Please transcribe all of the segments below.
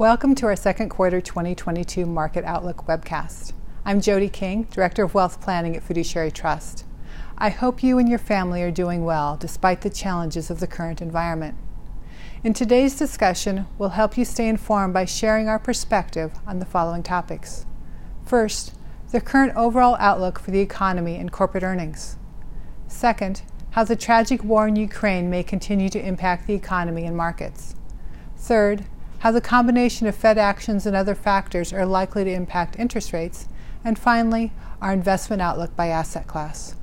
Welcome to our second quarter 2022 Market Outlook webcast. I'm Jody King, Director of Wealth Planning at Fiduciary Trust. I hope you and your family are doing well despite the challenges of the current environment. In today's discussion, we'll help you stay informed by sharing our perspective on the following topics. First, the current overall outlook for the economy and corporate earnings. Second, how the tragic war in Ukraine may continue to impact the economy and markets. Third, how the combination of Fed actions and other factors are likely to impact interest rates. And finally, our investment outlook by asset class.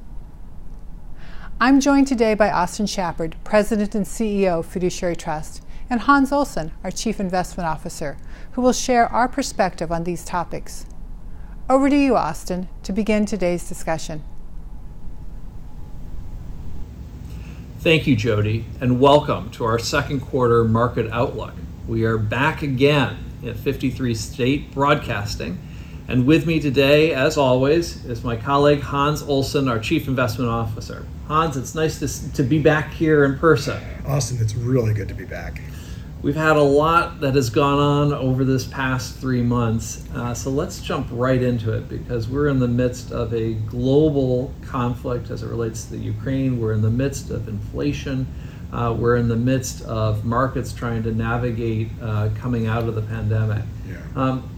I'm joined today by Austin Shapard, President and CEO of Fiduciary Trust, and Hans Olsen, our Chief Investment Officer, who will share our perspective on these topics. Over to you, Austin, to begin today's discussion. Thank you, Jody, and welcome to our second quarter market outlook. We are back again at 53 State Broadcasting. And with me today, as always, is my colleague Hans Olsen, our Chief Investment Officer. Hans, it's nice to, to be back here in person. Austin, it's really good to be back. We've had a lot that has gone on over this past three months. Uh, so let's jump right into it because we're in the midst of a global conflict as it relates to the Ukraine. We're in the midst of inflation. Uh, we're in the midst of markets trying to navigate uh, coming out of the pandemic. Yeah. Um,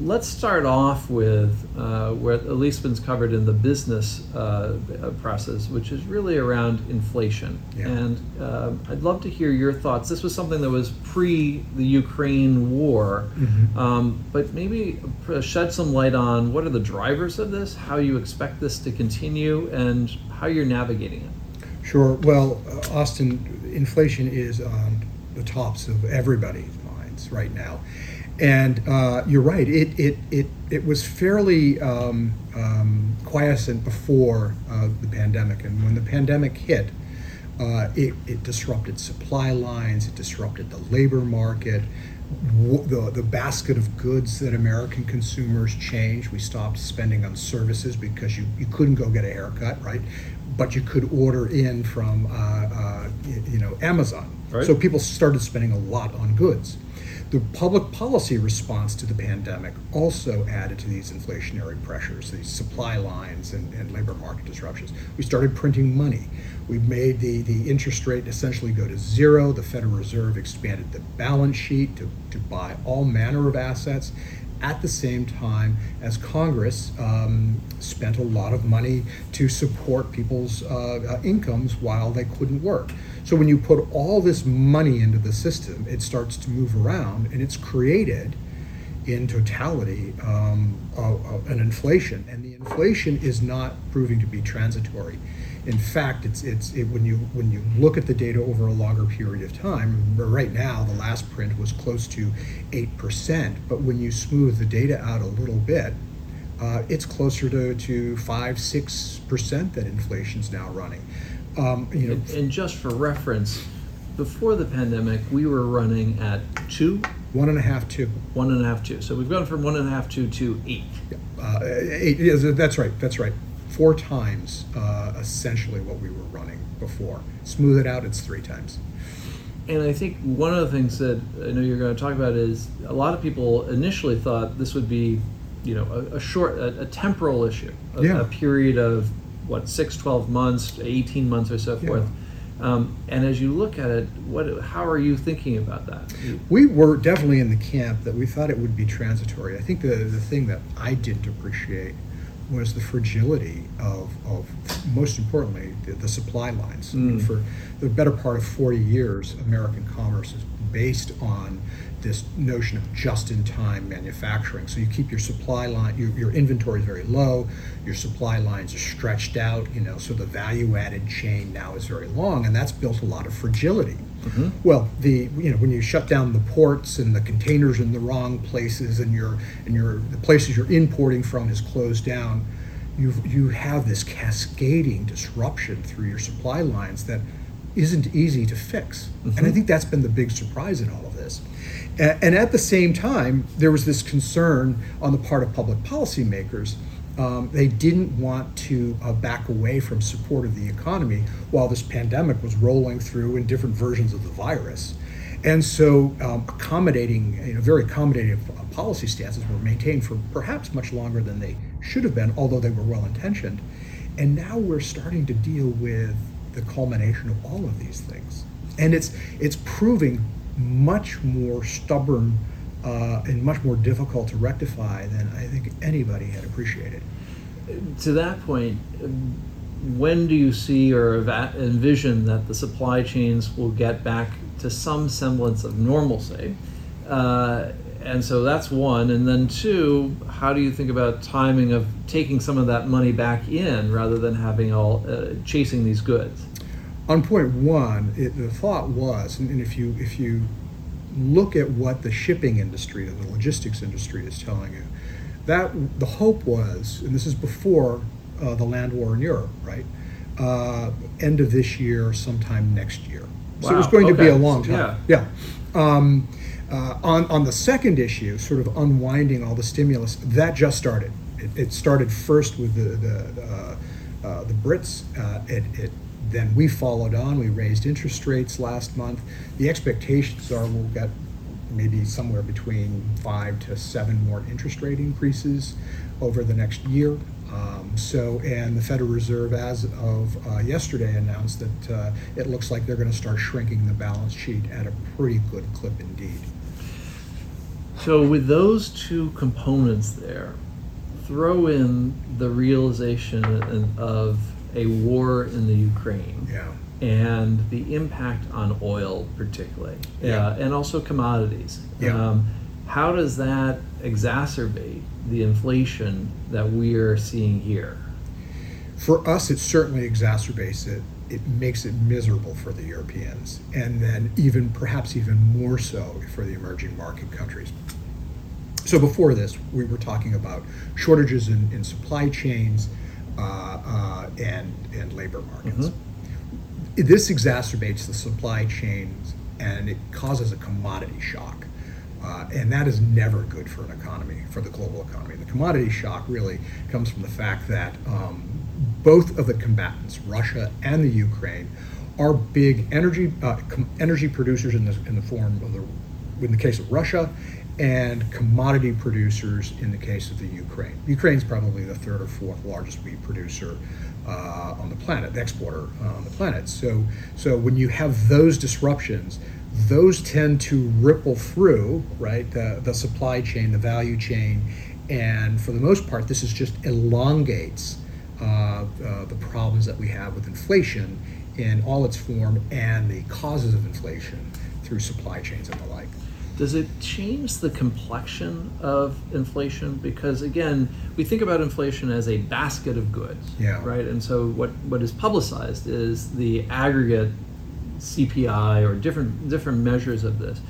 let's start off with uh, where at least been covered in the business uh, process, which is really around inflation. Yeah. And uh, I'd love to hear your thoughts. This was something that was pre the Ukraine war, Mhm. um, but maybe shed some light on what are the drivers of this, how you expect this to continue, and how you're navigating it. Sure. Well, uh, Austin, inflation is on the tops of everybody's minds right now. And uh, you're right. It it it it was fairly um, um, quiescent before uh, the pandemic, and when the pandemic hit, uh, it, it disrupted supply lines. It disrupted the labor market. The, the basket of goods that American consumers changed. We stopped spending on services because you, you couldn't go get a haircut, right? But you could order in from uh, uh, you know Amazon. Right. So people started spending a lot on goods. The public policy response to the pandemic also added to these inflationary pressures, these supply lines and, and labor market disruptions. We started printing money. We made the, the interest rate essentially go to zero. The Federal Reserve expanded the balance sheet to, to buy all manner of assets at the same time as Congress um, spent a lot of money to support people's uh, uh, incomes while they couldn't work. So when you put all this money into the system, it starts to move around and it's created in totality um, an inflation. And the inflation is not proving to be transitory. In fact, it's, it's it, when you when you look at the data over a longer period of time. Right now, the last print was close to eight percent, but when you smooth the data out a little bit, uh, it's closer to, to five six percent that inflation's now running. Um, you know, And, and just for reference, before the pandemic, we were running at two, one and a half two. one and a half, two. So we've gone from one and a half to to eight. Uh, eight, yes, that's right. That's right. Four times uh, essentially what we were running before. Smooth it out, it's three times. And I think one of the things that I know you're going to talk about is a lot of people initially thought this would be, you know, a, a short, a, a temporal issue, a, Yeah. a period of what six, 12 months, 18 months or so Yeah. forth. Um, and as you look at it, what, how are you thinking about that? We were definitely in the camp that we thought it would be transitory. I think the, the thing that I didn't appreciate was the fragility of, of most importantly, the, the supply lines. I mean, Mm. for the better part of 40 years, American commerce is based on this notion of just-in-time manufacturing. So you keep your supply line, your, your inventory is very low, your supply lines are stretched out, you know, so the value-added chain now is very long, and that's built a lot of fragility. Mm-hmm. Well, the you know when you shut down the ports and the containers in the wrong places and your and your the places you're importing from is closed down, you you have this cascading disruption through your supply lines that isn't easy to fix. And I mm-hmm. think that's been the big surprise in all of this. A- And at the same time, there was this concern on the part of public policymakers um, they didn't want to uh, back away from support of the economy while this pandemic was rolling through in different versions of the virus. And so, um, accommodating, you know, very accommodative policy stances were maintained for perhaps much longer than they should have been, although they were well intentioned. And now we're starting to deal with the culmination of all of these things. And it's, it's proving much more stubborn uh, and much more difficult to rectify than I think anybody had appreciated. To that point, when do you see or envision that the supply chains will get back to some semblance of normalcy? Uh, and so that's one. And then two, how do you think about timing of taking some of that money back in rather than having all uh, chasing these goods? On point one, it, the thought was, and, and if you if you look at what the shipping industry and the logistics industry is telling you, that the hope was, and this is before uh, the land war in Europe, right? Uh, end of this year, sometime next year. Wow. So it was going okay. to be a long time. Yeah. yeah. Um, uh, on on the second issue, sort of unwinding all the stimulus, that just started. It, it started first with the the, uh, uh, the Brits. Uh, it, it then we followed on. We raised interest rates last month. The expectations are we'll get maybe somewhere between five to seven more interest rate increases over the next year. Um, so, and the Federal Reserve, as of uh, yesterday, announced that uh, it looks like they're going to start shrinking the balance sheet at a pretty good clip indeed. So, with those two components there, throw in the realization of a war in the Ukraine. Yeah. And the impact on oil, particularly, yeah. Uh, and also commodities. Yeah. Um, how does that exacerbate the inflation that we are seeing here? For us, it certainly exacerbates it. It makes it miserable for the Europeans, and then even perhaps even more so for the emerging market countries. So before this, we were talking about shortages in, in supply chains uh, uh, and and labor markets. Mm-hmm. This exacerbates the supply chains, and it causes a commodity shock. Uh, and that is never good for an economy, for the global economy. The commodity shock really comes from the fact that um, both of the combatants, Russia and the Ukraine, are big energy uh, com- energy producers in the in the form of the, in the case of Russia, and commodity producers in the case of the Ukraine. Ukraine is probably the third or fourth largest wheat producer uh, on the planet, the exporter uh, on the planet. So so when you have those disruptions those tend to ripple through, right, the, the supply chain, the value chain, and for the most part, this is just elongates uh, uh, the problems that we have with inflation in all its form and the causes of inflation through supply chains and the like. Does it change the complexion of inflation? Because again, we think about inflation as a basket of goods, yeah. right? And so what, what is publicized is the aggregate CPI or different different measures of this.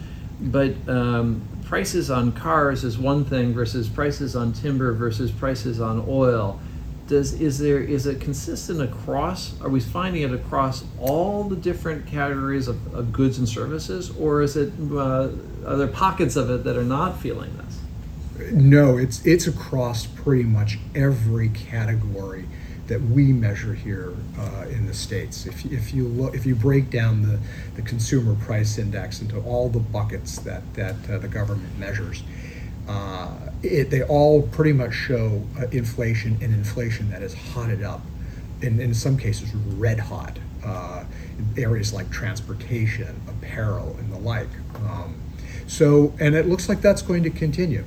But um, prices on cars is one thing versus prices on timber versus prices on oil. Does is there is it consistent across? Are we finding it across all the different categories of, of goods and services, or is it uh, are there pockets of it that are not feeling this? No, it's it's across pretty much every category that we measure here uh, in the states. If, if you look, if you break down the, the consumer price index into all the buckets that that uh, the government measures, uh, it, they all pretty much show uh, inflation and inflation that is hotted up, and in some cases red hot. Uh, in areas like transportation, apparel, and the like. Um, so, and it looks like that's going to continue.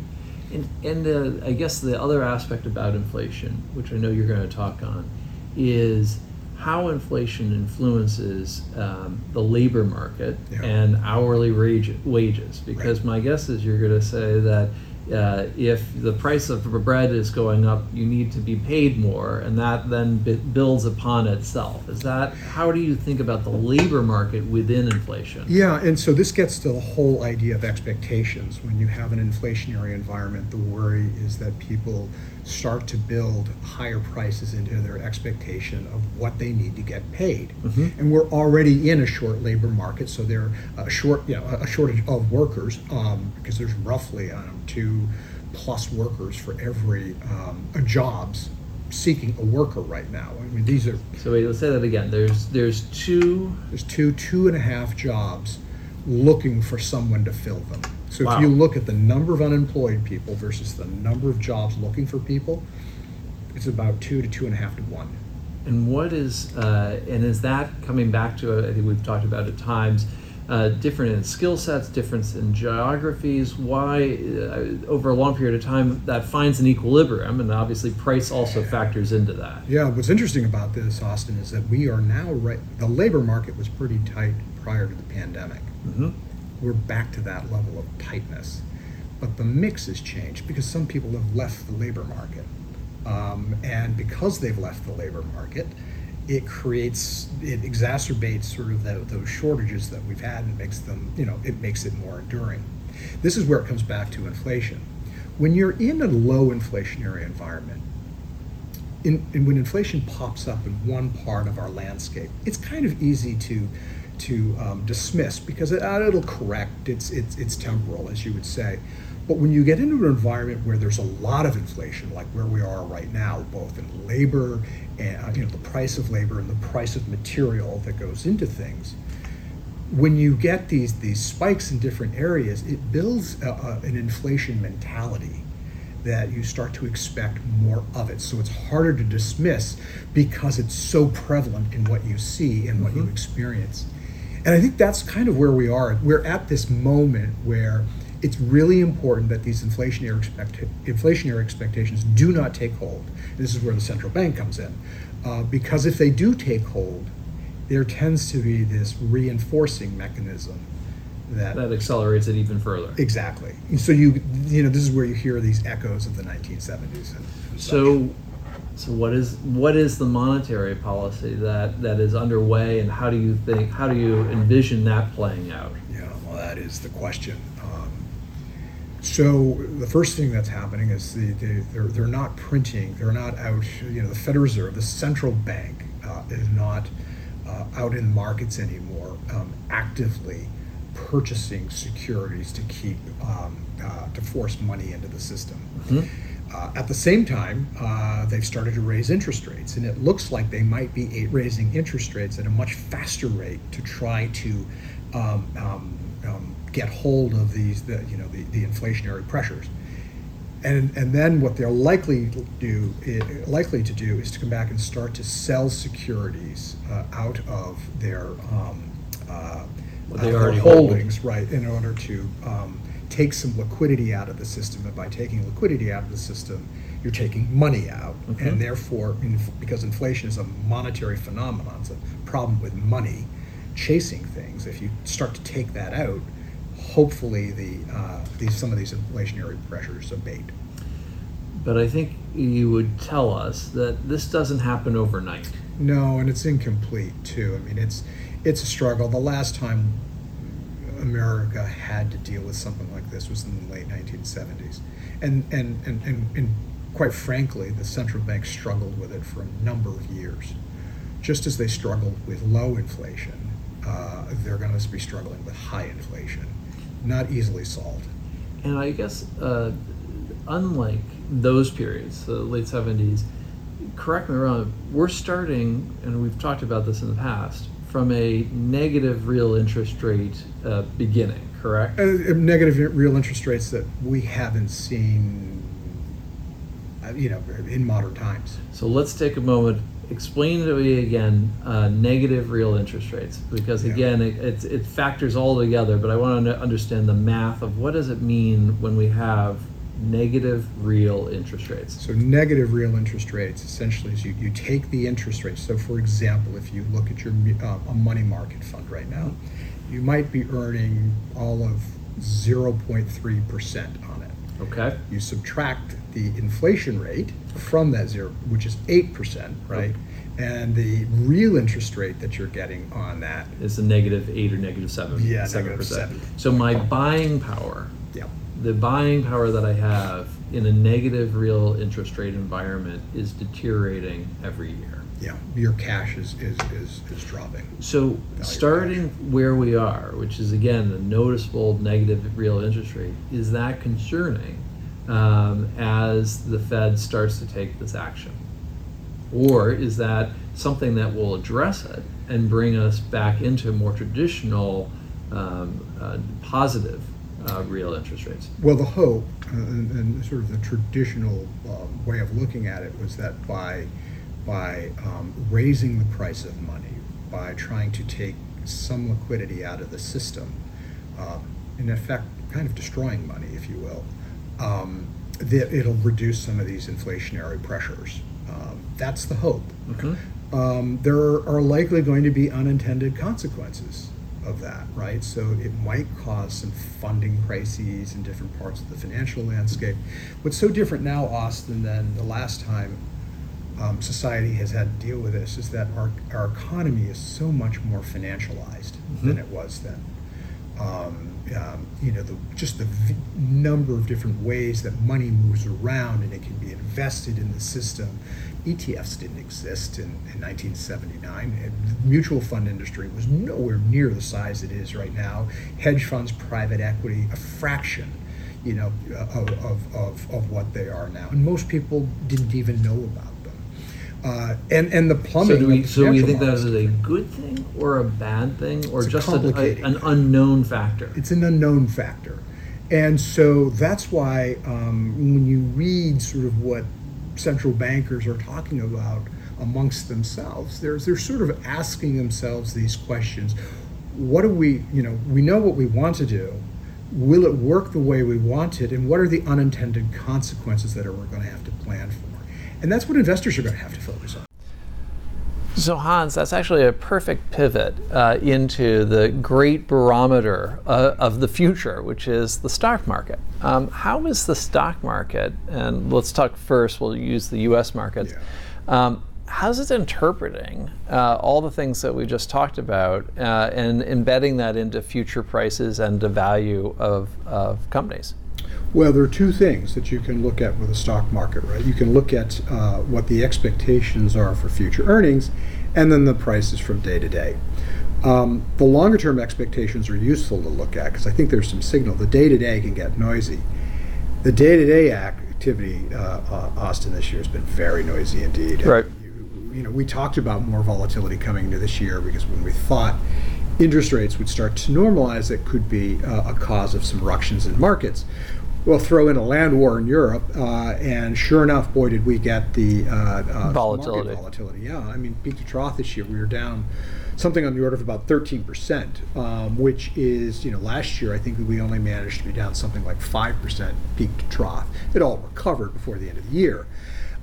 And, and uh, I guess the other aspect about inflation, which I know you're going to talk on, is how inflation influences um, the labor market yeah. and hourly wage, wages. Because right. my guess is you're going to say that uh, if the price of bread is going up, you need to be paid more, and that then b- builds upon itself. Is that how do you think about the labor market within inflation? Yeah, and so this gets to the whole idea of expectations. When you have an inflationary environment, the worry is that people start to build higher prices into their expectation of what they need to get paid. Mm-hmm. And we're already in a short labor market, so there a short, you know, a shortage of workers um, because there's roughly I two plus workers for every um, jobs seeking a worker right now. I mean, these are so. Wait, let's say that again. There's there's two. There's two two and a half jobs looking for someone to fill them. So Wow. if you look at the number of unemployed people versus the number of jobs looking for people, it's about two to two and a half to one. And what is, uh, and is that coming back to, I think we've talked about at times, uh, different in skill sets, difference in geographies, why uh, over a long period of time that finds an equilibrium, and obviously price also factors into that. Yeah, what's interesting about this, Austin, is that we are now right. The labor market was pretty tight prior to the pandemic. hmm We're back to that level of tightness, but the mix has changed because some people have left the labor market, um, and because they've left the labor market, it creates it exacerbates sort of tho- those shortages that we've had and makes them you know it makes it more enduring. This is where it comes back to inflation. When you're in a low inflationary environment, in, and when inflation pops up in one part of our landscape, it's kind of easy to to um, dismiss because it, it'll correct. It's, it's it's temporal, as you would say. But when you get into an environment where there's a lot of inflation, like where we are right now, both in labor and you know the price of labor and the price of material that goes into things, when you get these these spikes in different areas, it builds a, a, an inflation mentality that you start to expect more of it. So it's harder to dismiss because it's so prevalent in what you see and what you Mhm. experience. And I think that's kind of where we are. We're at this moment where it's really important that these inflationary expect- inflationary expectations do not take hold. This is where the central bank comes in, uh, because if they do take hold, there tends to be this reinforcing mechanism that That accelerates it even further. Exactly. So you you know this is where you hear these echoes of the 1970s and, and such. So, so what is what is the monetary policy that that is underway, and how do you think how do you envision that playing out? yeah, well, that is the question. So the first thing that's happening is the, the, they're they're not printing. They're not out. You know, the Federal Reserve, the central bank, uh, is not uh, out in markets anymore, um, actively purchasing securities to keep um, uh, to force money into the system. Mhm. Uh, at the same time, uh, they've started to raise interest rates, and it looks like they might be raising interest rates at a much faster rate to try to um, um, um, get hold of these, the, you know, the, the inflationary pressures. And, and then what they're likely to do, likely to do, is to come back and start to sell securities uh, out of their um, uh, What they of their hold. holdings, right, in order to um, take some liquidity out of the system. And by taking liquidity out of the system, you're taking money out. Mhm. And therefore, inf- because inflation is a monetary phenomenon, it's a problem with money chasing things. If you start to take that out, hopefully the, uh, these, some of these inflationary pressures abate. But I think you would tell us that this doesn't happen overnight. No, and it's incomplete too. I mean, it's it's a struggle. The last time America had to deal with something like this was in the late 1970s, and and and and, and quite frankly, the central bank struggled with it for a number of years. Just as they struggled with low inflation, uh, they're going to be struggling with high inflation. Not easily solved. And I guess, uh, unlike those periods, the late 70s, correct me wrong, we're starting, and we've talked about this in the past, from a negative real interest rate uh, beginning, correct? Uh, negative real interest rates that we haven't seen, uh, you know, in modern times. So let's take a moment. Explain to me again uh, negative real interest rates because Yeah. again it, it, it factors all together. But I want to understand the math of what does it mean when we have negative real interest rates. So negative real interest rates essentially is you, you take the interest rate. So for example, if you look at your uh, a money market fund right now, you might be earning all of 0.3% on it. Okay. You subtract the inflation rate from that zero, which is 8%, right? And the real interest rate that you're getting on that, Is a negative eight or negative seven. Yeah, seven negative percent. seven. So my buying power, yeah, the buying power that I have in a negative real interest rate environment is deteriorating every year. yeah, your cash is, is, is, is dropping. So starting where we are, which is again a noticeable negative real interest rate, is that concerning um, as the Fed starts to take this action? Or is that something that will address it and bring us back into more traditional um, uh, positive uh, real interest rates. Well, the hope uh, and, and, sort of the traditional um, way of looking at it was that by by um, raising the price of money, by trying to take some liquidity out of the system, uh, in effect, kind of destroying money, if you will, um, that it'll reduce some of these inflationary pressures. Um, that's the hope. Mm-hmm. Um, there are likely going to be unintended consequences of that, right? So it might cause some funding crises in different parts of the financial landscape. What's so different now, Austin, than the last time um, society has had to deal with this is that our, our economy is so much more financialized mm-hmm. than it was then. Um, um, you know, the, just the v- number of different ways that money moves around and it can be invested in the system ETFs didn't exist in, in 1979. The mutual fund industry was nowhere near the size it is right now. Hedge funds, private equity, a fraction, you know, of, of, of, of what they are now. And most people didn't even know about. Uh, and, and the plumbing. So do we, so we think that is a good thing or a bad thing or it's just a, a, an unknown factor? It's an unknown factor. And so that's why um, when you read sort of what central bankers are talking about amongst themselves. They're, they're sort of asking themselves these questions. What do we, you know, we know what we want to do. Will it work the way we want it? And what are the unintended consequences that we're going to have to plan for? And that's what investors are going to have to focus on. So, Hans, that's actually a perfect pivot uh, into the great barometer uh, of the future, which is the stock market. Um, how is the stock market, and let's talk first, we'll use the US markets. Yeah. Um, how's it interpreting uh, all the things that we just talked about uh, and embedding that into future prices and the value of, of companies? Well, there are two things that you can look at with the stock market, right? You can look at uh, what the expectations are for future earnings and then the prices from day to day. Um, the longer term expectations are useful to look at because I think there's some signal. The day to day can get noisy. The day to day activity, uh, uh, Austin, this year has been very noisy indeed. Right. You, you know, we talked about more volatility coming into this year because when we thought interest rates would start to normalize, that could be uh, a cause of some ructions in markets we'll throw in a land war in Europe, uh, and sure enough, boy, did we get the uh, uh, volatility. Volatility, yeah. I mean, peak to trough this year, we were down something on the order of about 13 percent, um, which is, you know, last year I think we only managed to be down something like five percent peak to trough. It all recovered before the end of the year.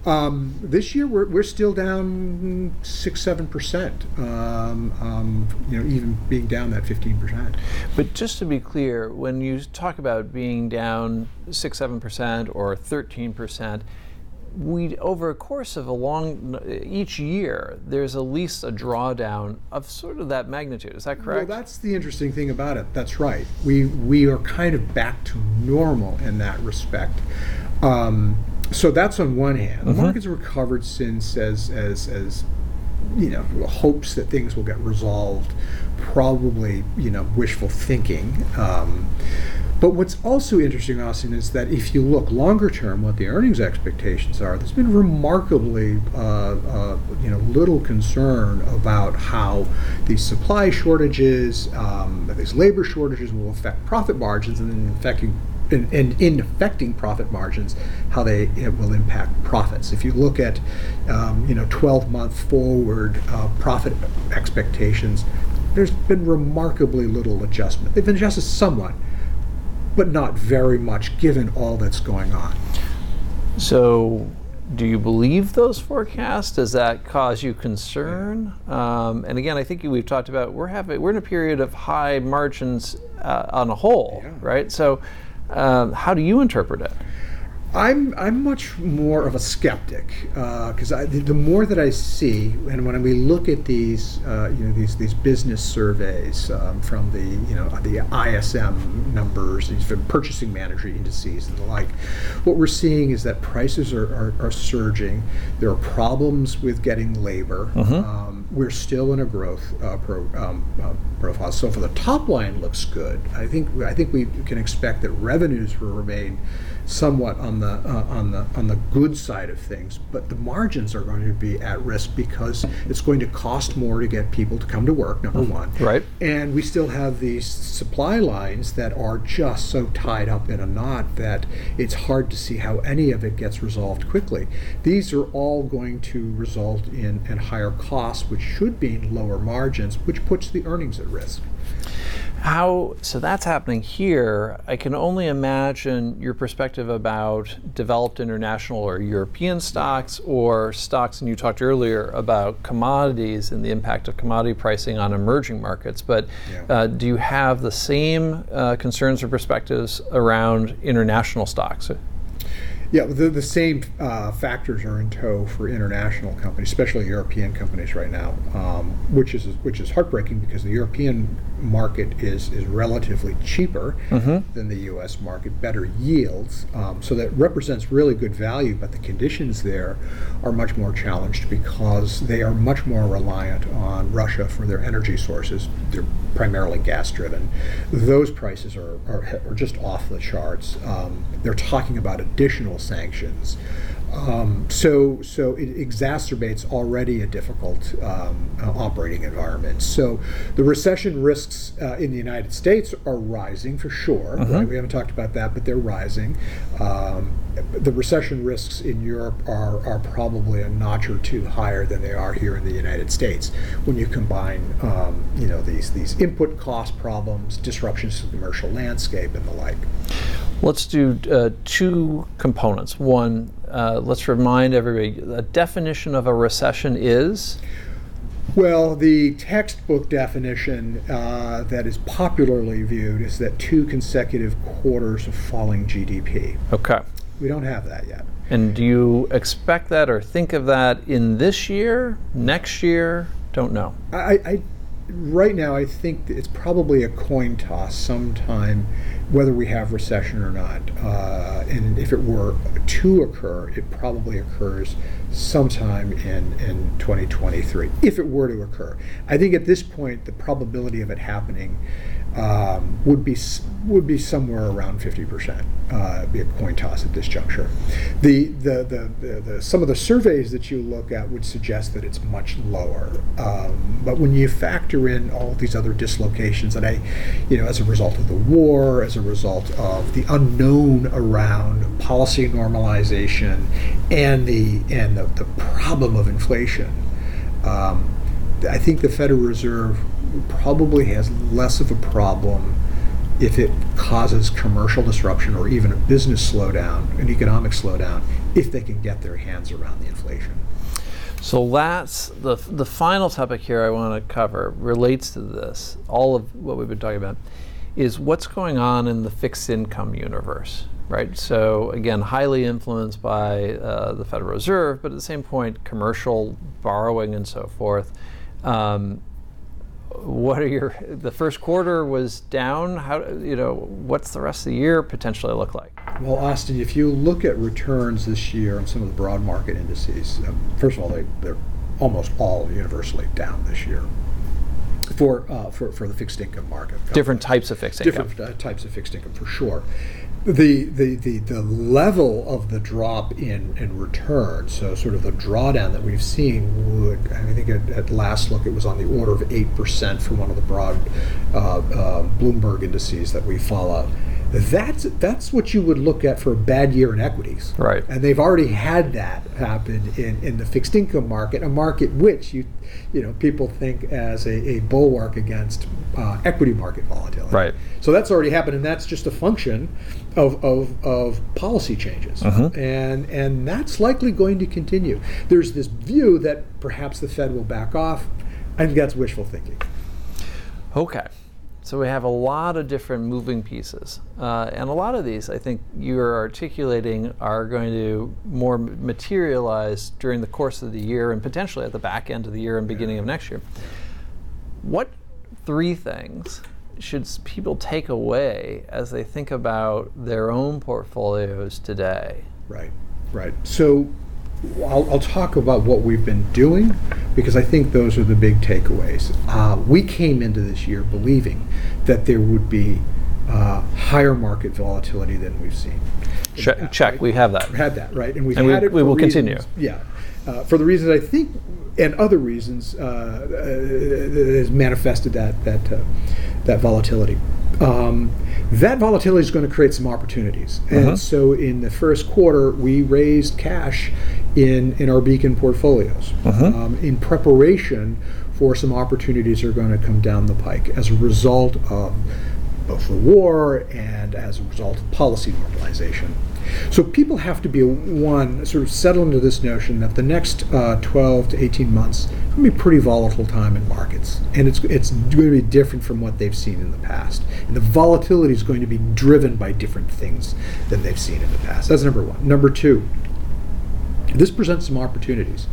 Um, this year we're, we're still down six seven percent. Um, um, you know, even being down that fifteen percent. But just to be clear, when you talk about being down six seven percent or thirteen percent, we over a course of a long each year there's at least a drawdown of sort of that magnitude is that correct well that's the interesting thing about it that's right we we are kind of back to normal in that respect um, so that's on one hand. The mm-hmm. market's recovered since as as as you know hopes that things will get resolved. Probably you know wishful thinking. Um, but what's also interesting, Austin, is that if you look longer term, what the earnings expectations are, there's been remarkably, uh, uh, you know, little concern about how these supply shortages, um, these labor shortages will affect profit margins, and then affecting and, and, in affecting profit margins, how they it will impact profits. If you look at, um, you know, 12-month forward uh, profit expectations, there's been remarkably little adjustment. They've been adjusted somewhat, but not very much, given all that's going on. So, do you believe those forecasts? Does that cause you concern? Um, and again, I think we've talked about we're having we're in a period of high margins uh, on a whole, yeah. right? So um, how do you interpret it? I'm I'm much more of a skeptic because uh, the, the, more that I see, and when we look at these uh, you know these these business surveys um, from the you know the ISM numbers, these from purchasing manager indices and the like, what we're seeing is that prices are, are, are surging. There are problems with getting labor. Mm-hmm. Um, we're still in a growth uh, pro, um, uh, profile. So for the top line looks good. I think I think we can expect that revenues will remain somewhat on the uh, on the on the good side of things, but the margins are going to be at risk because it's going to cost more to get people to come to work. Number Mm-hmm. one, Right. and we still have these supply lines that are just so tied up in a knot that it's hard to see how any of it gets resolved quickly. These are all going to result in, in higher costs, which should mean lower margins, which puts the earnings at risk. How so that's happening here. I can only imagine your perspective about developed international or European stocks or stocks and you talked earlier about commodities and the impact of commodity pricing on emerging markets. But Yeah. uh, do you have the same uh, concerns or perspectives around international stocks? Yeah, the, the same uh, factors are in tow for international companies, especially European companies right now, um, which is which is heartbreaking because the European market is is relatively cheaper than the U.S. market, better yields, um, so that represents really good value. But the conditions there are much more challenged because they are much more reliant on Russia for their energy sources. They're primarily gas driven. Those prices are, are, are just off the charts. Um, they're talking about additional sanctions. Um, so, so it exacerbates already a difficult um, uh, operating environment. So, the recession risks uh, in the United States are rising for sure. Right? We haven't talked about that, but they're rising. Um, the recession risks in Europe are, are probably a notch or two higher than they are here in the United States. When you combine, um, you know, these these input cost problems, disruptions to the commercial landscape, and the like. Let's do uh, two components. One, uh, let's remind everybody the definition of a recession is. Well, the textbook definition uh, that is popularly viewed is that two consecutive quarters of falling GDP. Okay. We don't have that yet. And do you expect that or think of that in this year, next year? Don't know. I, I right now I think it's probably a coin toss sometime whether we have recession or not. Uh, and if it were to occur, it probably occurs sometime in, in 2023. If it were to occur, I think at this point the probability of it happening um, would be would be somewhere around 50%. Uh, be a coin toss at this juncture. The the, the, the the some of the surveys that you look at would suggest that it's much lower. Um, but when you factor in all these other dislocations that I, you know, as a result of the war, as a result of the unknown around policy normalization, and the and the, the problem of inflation. Um, I think the Federal Reserve probably has less of a problem if it causes commercial disruption or even a business slowdown, an economic slowdown, if they can get their hands around the inflation. So that's the the final topic here I want to cover relates to this. All of what we've been talking about is what's going on in the fixed income universe, right? So again, highly influenced by uh, the Federal Reserve, but at the same point, commercial borrowing and so forth. Um, what are your the first quarter was down how you know what's the rest of the year potentially look like Well, Austin, if you look at returns this year on some of the broad market indices, uh, first of all, they, they're almost all universally down this year for, uh, for, for the fixed income market. different types of fixed income different uh, types of fixed income for sure. The, the, the, the level of the drop in, in return, so sort of the drawdown that we've seen would, I think at, at last look it was on the order of 8% for one of the broad uh, uh, Bloomberg indices that we follow. That's, that's what you would look at for a bad year in equities. Right. And they've already had that happen in, in the fixed income market, a market which you, you know, people think as a, a bulwark against uh, equity market volatility. Right. So that's already happened, and that's just a function of, of, of policy changes. And, and that's likely going to continue. There's this view that perhaps the Fed will back off. I think that's wishful thinking. Okay. So we have a lot of different moving pieces. Uh, and a lot of these, I think you're articulating, are going to more materialize during the course of the year and potentially at the back end of the year and beginning of next year. What three things should people take away as they think about their own portfolios today? Right, right. So I'll, I'll talk about what we've been doing, because I think those are the big takeaways. Uh, we came into this year believing that there would be uh, higher market volatility than we've seen. Check, past, check. Right? we have that. We had that, right? And we've and had we, it we will reasons, continue. Yeah. Uh, for the reasons I think, and other reasons, uh, uh, has manifested that that uh, that volatility. Um, that volatility is going to create some opportunities, and uh-huh. so in the first quarter, we raised cash in in our Beacon portfolios uh-huh. um, in preparation for some opportunities that are going to come down the pike as a result of both the war and as a result of policy normalization. So people have to be one sort of settle into this notion that the next uh, 12 to 18 months going to be a pretty volatile time in markets, and it's it's going to be different from what they've seen in the past. And the volatility is going to be driven by different things than they've seen in the past. That's number one. Number two, this presents some opportunities.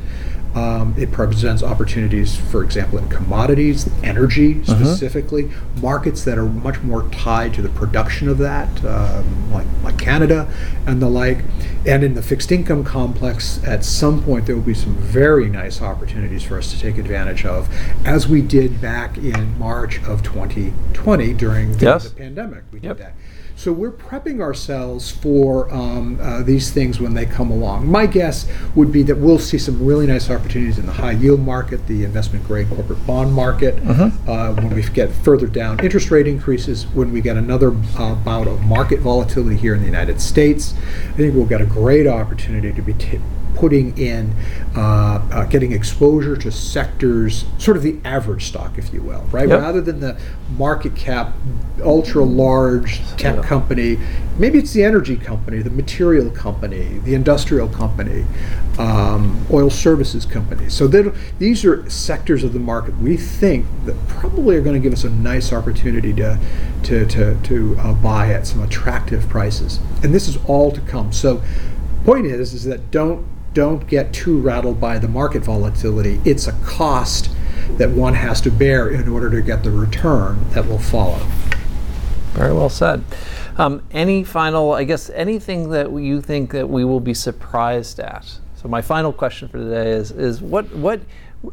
Um, it presents opportunities, for example, in commodities, energy uh-huh. specifically, uh-huh. markets that are much more tied to the production of that, um, like, like Canada and the like. And in the fixed income complex, at some point, there will be some very nice opportunities for us to take advantage of, as we did back in March of 2020 during the, yes. the pandemic. We yep. did that. So we're prepping ourselves for um, uh, these things when they come along. My guess would be that we'll see some really nice opportunities in the high yield market, the investment grade corporate bond market, uh-huh. uh, when we get further down interest rate increases, when we get another uh, bout of market volatility here in the United States. I think we'll get a great opportunity to be t- putting in, uh, uh, getting exposure to sectors, sort of the average stock, if you will, right? Yep. Rather than the market cap, ultra large tech yeah. company, maybe it's the energy company, the material company, the industrial company, um, oil services company. So these are sectors of the market we think that probably are going to give us a nice opportunity to to to, to uh, buy at some attractive prices, and this is all to come. So point is is that don't don't get too rattled by the market volatility. It's a cost that one has to bear in order to get the return that will follow. Very well said. Um, any final, I guess, anything that you think that we will be surprised at? So my final question for today is: is what what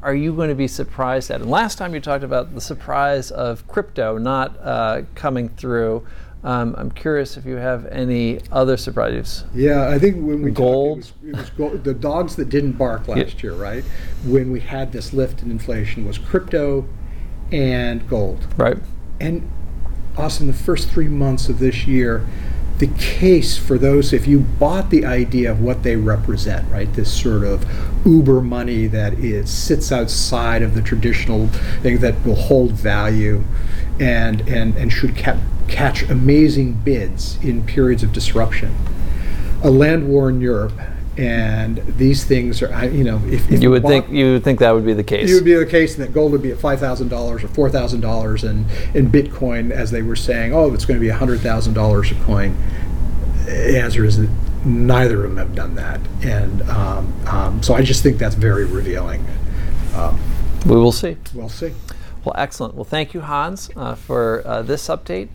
are you going to be surprised at? And last time you talked about the surprise of crypto not uh, coming through. Um, I'm curious if you have any other surprises. Yeah, I think when we gold, talked, it was, it was gold, the dogs that didn't bark last yeah. year, right? When we had this lift in inflation, was crypto and gold, right? And Austin, the first three months of this year, the case for those, if you bought the idea of what they represent, right, this sort of uber money that is sits outside of the traditional thing that will hold value, and and and should ca- catch amazing bids in periods of disruption. A land war in Europe and these things are you know if, if you would bought, think you would think that would be the case it would be the case and that gold would be at five thousand dollars or four thousand dollars and in bitcoin as they were saying oh it's going to be a hundred thousand dollars a coin the answer is that neither of them have done that and um, um, so i just think that's very revealing um, we will see we'll see well, excellent. Well, thank you, Hans, uh, for uh, this update.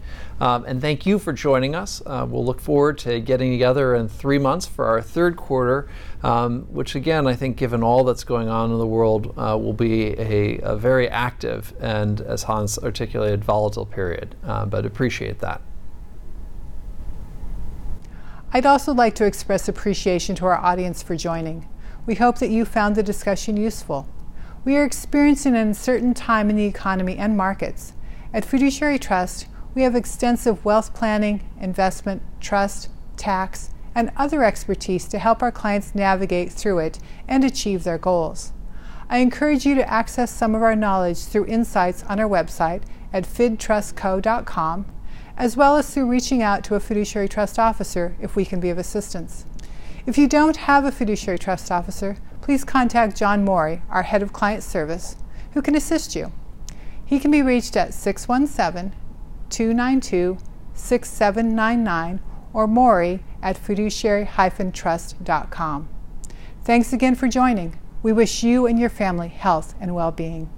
Um, and thank you for joining us. Uh, we'll look forward to getting together in three months for our third quarter, um, which, again, I think, given all that's going on in the world, uh, will be a, a, very active and, as Hans articulated, volatile period. Uh, but appreciate that. I'd also like to express appreciation to our audience for joining. We hope that you found the discussion useful. We are experiencing an uncertain time in the economy and markets. At Fiduciary Trust, we have extensive wealth planning, investment, trust, tax, and other expertise to help our clients navigate through it and achieve their goals. I encourage you to access some of our knowledge through insights on our website at fidtrustco.com, as well as through reaching out to a fiduciary trust officer if we can be of assistance. If you don't have a fiduciary trust officer, please contact John Morey, our head of client service, who can assist you. He can be reached at 617 292 6799 or Morey at fiduciary trust.com. Thanks again for joining. We wish you and your family health and well being.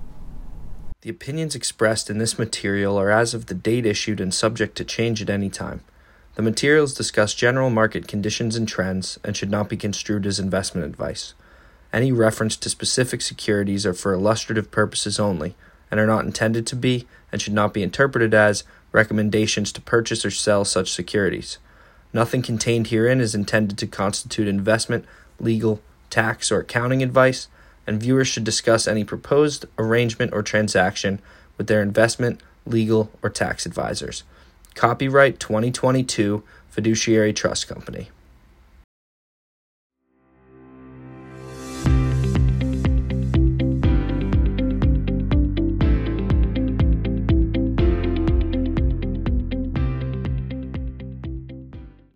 The opinions expressed in this material are as of the date issued and subject to change at any time. The materials discuss general market conditions and trends and should not be construed as investment advice. Any reference to specific securities are for illustrative purposes only and are not intended to be and should not be interpreted as recommendations to purchase or sell such securities. Nothing contained herein is intended to constitute investment, legal, tax, or accounting advice, and viewers should discuss any proposed arrangement or transaction with their investment, legal, or tax advisors. Copyright 2022 Fiduciary Trust Company.